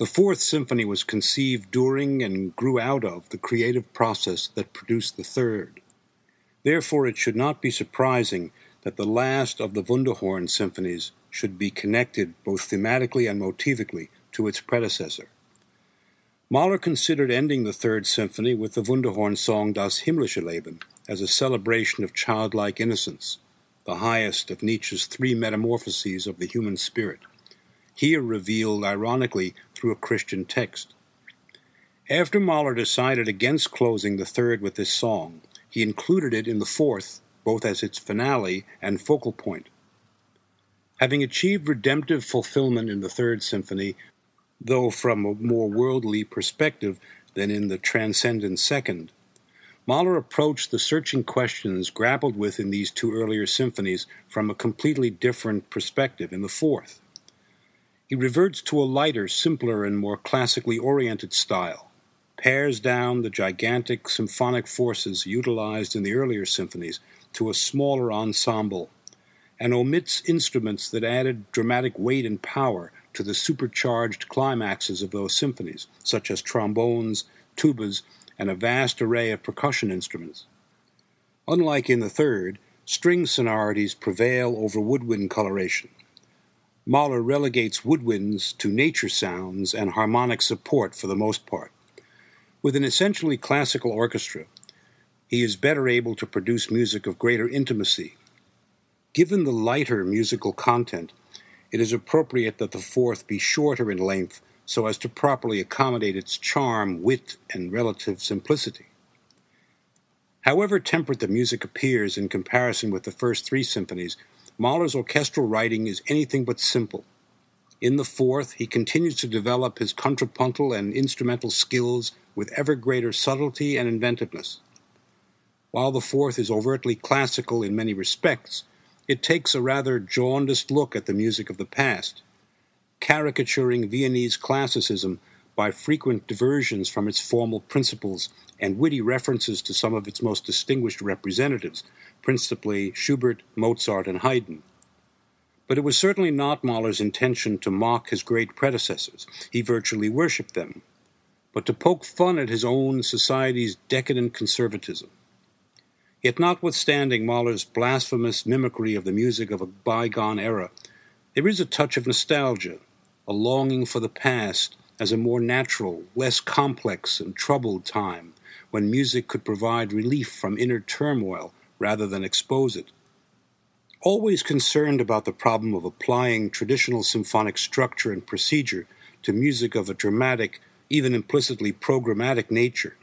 The Fourth Symphony was conceived during and grew out of the creative process that produced the Third. Therefore, it should not be surprising that the last of the Wunderhorn symphonies should be connected both thematically and motivically to its predecessor. Mahler considered ending the Third Symphony with the Wunderhorn song Das himmlische Leben as a celebration of childlike innocence, the highest of Nietzsche's three metamorphoses of the human spirit here revealed ironically through a Christian text. After Mahler decided against closing the third with this song, he included it in the fourth, both as its finale and focal point. Having achieved redemptive fulfillment in the Third Symphony, though from a more worldly perspective than in the transcendent Second, Mahler approached the searching questions grappled with in these two earlier symphonies from a completely different perspective in the fourth. He reverts to a lighter, simpler, and more classically oriented style, pares down the gigantic symphonic forces utilized in the earlier symphonies to a smaller ensemble, and omits instruments that added dramatic weight and power to the supercharged climaxes of those symphonies, such as trombones, tubas, and a vast array of percussion instruments. Unlike in the third, string sonorities prevail over woodwind coloration, Mahler relegates woodwinds to nature sounds and harmonic support for the most part. With an essentially classical orchestra, he is better able to produce music of greater intimacy. Given the lighter musical content, it is appropriate that the fourth be shorter in length so as to properly accommodate its charm, wit, and relative simplicity. However temperate the music appears in comparison with the first three symphonies, Mahler's orchestral writing is anything but simple. In the fourth, he continues to develop his contrapuntal and instrumental skills with ever greater subtlety and inventiveness. While the fourth is overtly classical in many respects, it takes a rather jaundiced look at the music of the past, caricaturing Viennese classicism by frequent diversions from its formal principles and witty references to some of its most distinguished representatives, principally Schubert, Mozart, and Haydn. But it was certainly not Mahler's intention to mock his great predecessors. He virtually worshipped them, but to poke fun at his own society's decadent conservatism. Yet, notwithstanding Mahler's blasphemous mimicry of the music of a bygone era, there is a touch of nostalgia, a longing for the past as a more natural, less complex, and troubled time, when music could provide relief from inner turmoil rather than expose it. Always concerned about the problem of applying traditional symphonic structure and procedure to music of a dramatic, even implicitly programmatic nature,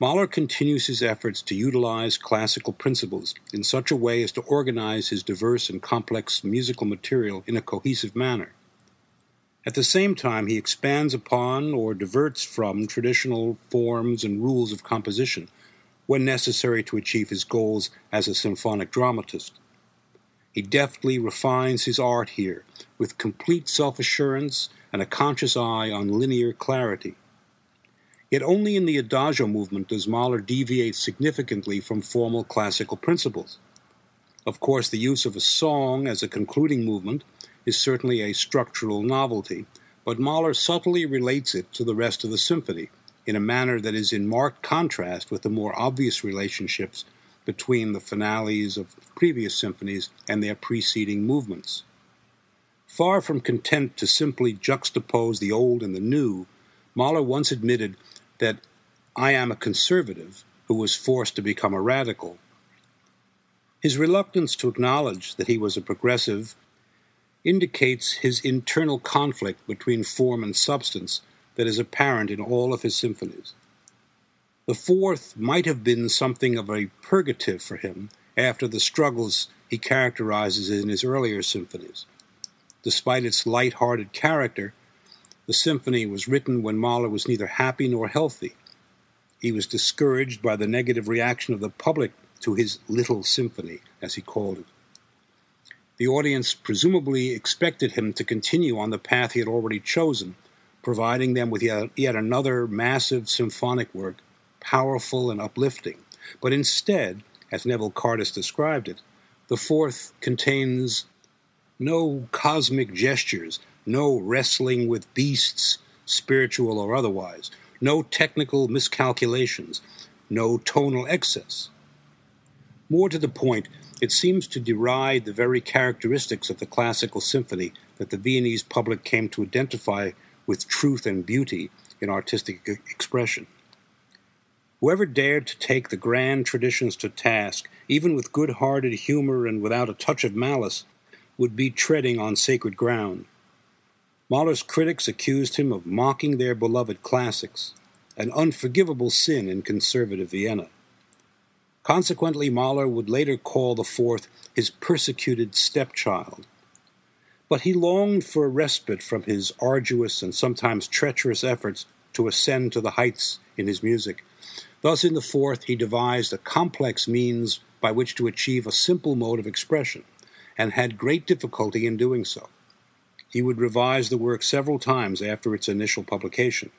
Mahler continues his efforts to utilize classical principles in such a way as to organize his diverse and complex musical material in a cohesive manner. At the same time, he expands upon or diverts from traditional forms and rules of composition when necessary to achieve his goals as a symphonic dramatist. He deftly refines his art here with complete self assurance and a conscious eye on linear clarity. Yet only in the adagio movement does Mahler deviate significantly from formal classical principles. Of course, the use of a song as a concluding movement is certainly a structural novelty, but Mahler subtly relates it to the rest of the symphony in a manner that is in marked contrast with the more obvious relationships between the finales of previous symphonies and their preceding movements. Far from content to simply juxtapose the old and the new, Mahler once admitted that I am a conservative who was forced to become a radical. His reluctance to acknowledge that he was a progressive indicates his internal conflict between form and substance that is apparent in all of his symphonies. The fourth might have been something of a purgative for him after the struggles he characterizes in his earlier symphonies. Despite its light-hearted character, the symphony was written when Mahler was neither happy nor healthy. He was discouraged by the negative reaction of the public to his little symphony, as he called it. The audience presumably expected him to continue on the path he had already chosen, providing them with yet, yet another massive symphonic work, powerful and uplifting. But instead, as Neville Cardus described it, the fourth contains no cosmic gestures, no wrestling with beasts, spiritual or otherwise, no technical miscalculations, no tonal excess. More to the point, it seems to deride the very characteristics of the classical symphony that the Viennese public came to identify with truth and beauty in artistic expression. Whoever dared to take the grand traditions to task, even with good hearted humor and without a touch of malice, would be treading on sacred ground. Mahler's critics accused him of mocking their beloved classics, an unforgivable sin in conservative Vienna. Consequently, Mahler would later call the fourth his persecuted stepchild. But he longed for a respite from his arduous and sometimes treacherous efforts to ascend to the heights in his music. Thus, in the fourth, he devised a complex means by which to achieve a simple mode of expression, and had great difficulty in doing so. He would revise the work several times after its initial publication.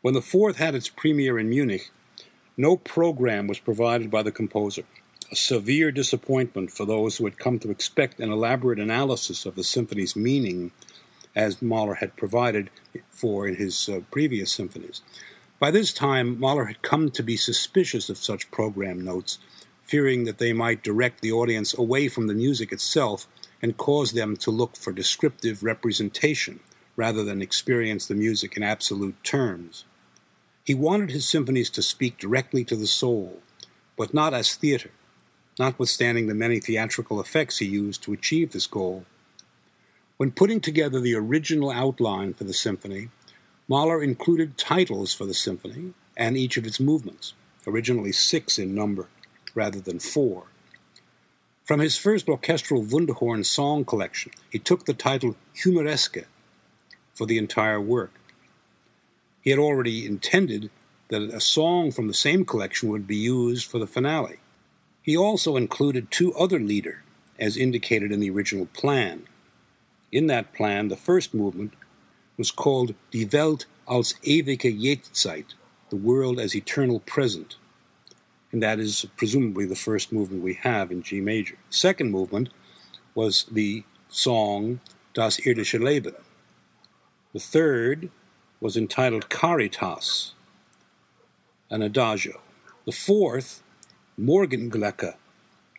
When the fourth had its premiere in Munich, no program was provided by the composer, severe disappointment for those who had come to expect an elaborate analysis of the symphony's meaning, as Mahler had provided for in his uh, previous symphonies. By this time, Mahler had come to be suspicious of such program notes, fearing that they might direct the audience away from the music itself and cause them to look for descriptive representation rather than experience the music in absolute terms. He wanted his symphonies to speak directly to the soul, but not as theater, notwithstanding the many theatrical effects he used to achieve this goal. When putting together the original outline for the symphony, Mahler included titles for the symphony and each of its movements, originally six in number rather than four. From his first orchestral Wunderhorn song collection, he took the title Humoreske for the entire work. He had already intended that a song from the same collection would be used for the finale. He also included two other lieder, as indicated in the original plan. In that plan, the first movement was called Die Welt als ewige Jetztzeit, the world as eternal present and that is presumably the first movement we have in G major. Second movement was the song Das irdische Leben. The third was entitled Caritas, an adagio. The fourth, Morgenglocke,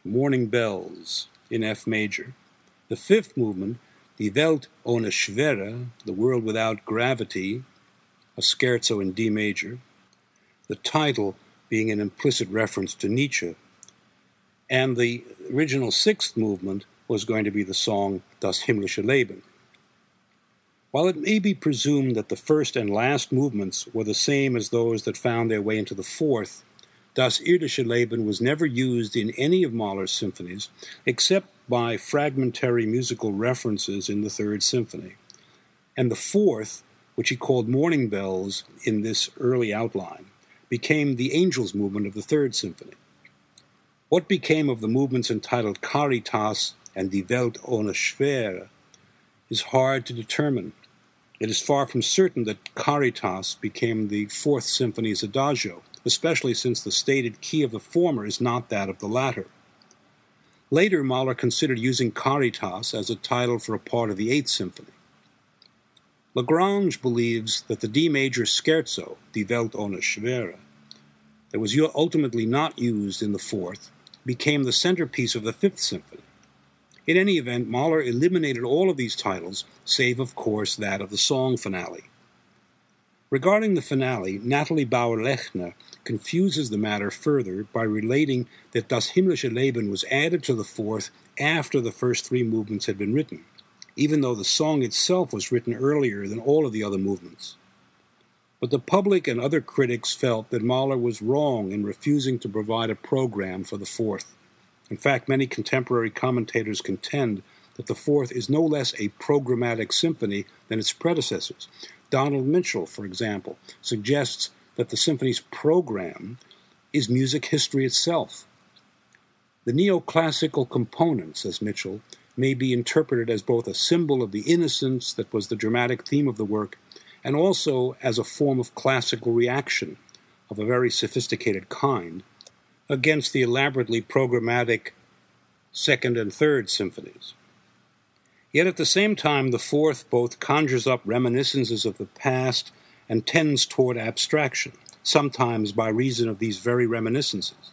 Morning Bells, in F major. The fifth movement, Die Welt ohne Schwere, The World Without Gravity, a scherzo in D major. The title, being an implicit reference to Nietzsche. And the original sixth movement was going to be the song Das himmlische Leben. While it may be presumed that the first and last movements were the same as those that found their way into the fourth, Das irdische Leben was never used in any of Mahler's symphonies except by fragmentary musical references in the Third Symphony. And the fourth, which he called Morning Bells in this early outline, became the Angels movement of the Third Symphony. What became of the movements entitled Caritas and Die Welt ohne Schwere is hard to determine. It is far from certain that Caritas became the Fourth Symphony's adagio, especially since the stated key of the former is not that of the latter. Later, Mahler considered using Caritas as a title for a part of the Eighth Symphony. La Grange believes that the D major scherzo, Die Welt ohne Schwere, that was ultimately not used in the fourth, became the centerpiece of the Fifth Symphony. In any event, Mahler eliminated all of these titles, save, of course, that of the song finale. Regarding the finale, Natalie Bauer-Lechner confuses the matter further by relating that Das himmlische Leben was added to the fourth after the first three movements had been written even though the song itself was written earlier than all of the other movements. But the public and other critics felt that Mahler was wrong in refusing to provide a program for the fourth. In fact, many contemporary commentators contend that the fourth is no less a programmatic symphony than its predecessors. Donald Mitchell, for example, suggests that the symphony's program is music history itself. The neoclassical component, says Mitchell, may be interpreted as both a symbol of the innocence that was the dramatic theme of the work and also as a form of classical reaction of a very sophisticated kind against the elaborately programmatic second and third symphonies. Yet at the same time, the fourth both conjures up reminiscences of the past and tends toward abstraction, sometimes by reason of these very reminiscences.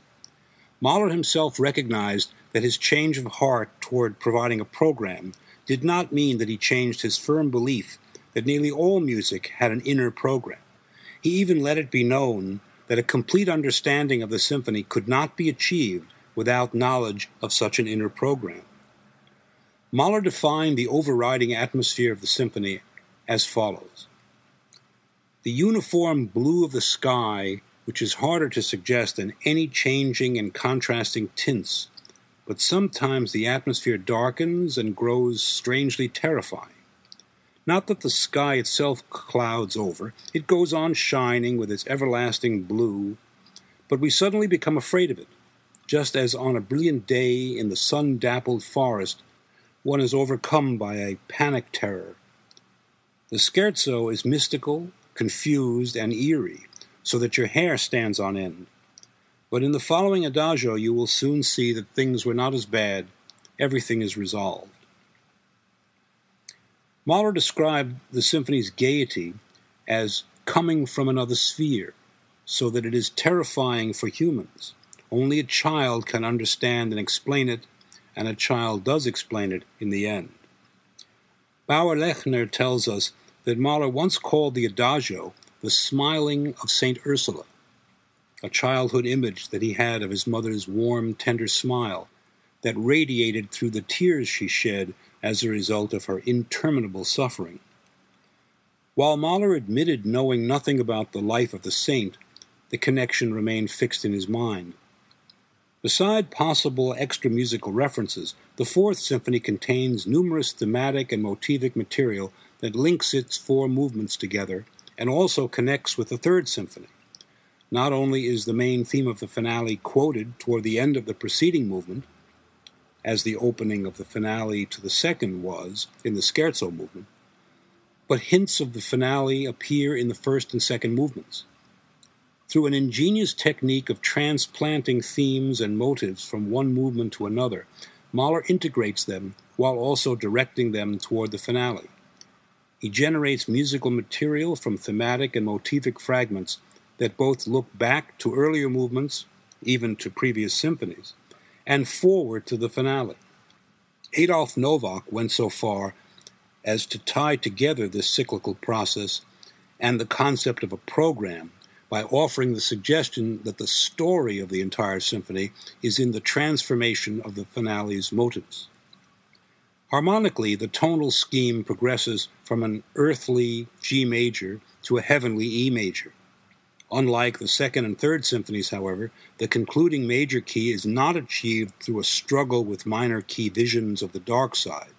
Mahler himself recognized that his change of heart toward providing a program did not mean that he changed his firm belief that nearly all music had an inner program. He even let it be known that a complete understanding of the symphony could not be achieved without knowledge of such an inner program. Mahler defined the overriding atmosphere of the symphony as follows The uniform blue of the sky, which is harder to suggest than any changing and contrasting tints, but sometimes the atmosphere darkens and grows strangely terrifying. Not that the sky itself clouds over, it goes on shining with its everlasting blue, but we suddenly become afraid of it, just as on a brilliant day in the sun dappled forest one is overcome by a panic terror. The scherzo is mystical, confused, and eerie, so that your hair stands on end. But in the following adagio, you will soon see that things were not as bad, everything is resolved. Mahler described the symphony's gaiety as coming from another sphere, so that it is terrifying for humans. Only a child can understand and explain it, and a child does explain it in the end. Bauer Lechner tells us that Mahler once called the adagio the smiling of St. Ursula, a childhood image that he had of his mother's warm, tender smile that radiated through the tears she shed as a result of her interminable suffering. While Mahler admitted knowing nothing about the life of the saint, the connection remained fixed in his mind. Beside possible extra musical references, the Fourth Symphony contains numerous thematic and motivic material that links its four movements together and also connects with the Third Symphony. Not only is the main theme of the finale quoted toward the end of the preceding movement, as the opening of the finale to the second was in the scherzo movement, but hints of the finale appear in the first and second movements. Through an ingenious technique of transplanting themes and motives from one movement to another, Mahler integrates them while also directing them toward the finale. He generates musical material from thematic and motivic fragments that both look back to earlier movements, even to previous symphonies, and forward to the finale. Adolf Nowak went so far as to tie together this cyclical process and the concept of a program by offering the suggestion that the story of the entire symphony is in the transformation of the finale's motives. Harmonically, the tonal scheme progresses from an earthly G major to a heavenly E major. Unlike the second and third symphonies, however, the concluding major key is not achieved through a struggle with minor key visions of the dark side.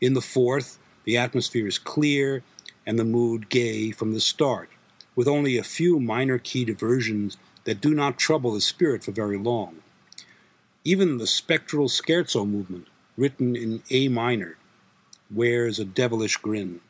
In the fourth, the atmosphere is clear and the mood gay from the start, with only a few minor key diversions that do not trouble the spirit for very long. Even the spectral scherzo movement, written in A minor, wears a devilish grin.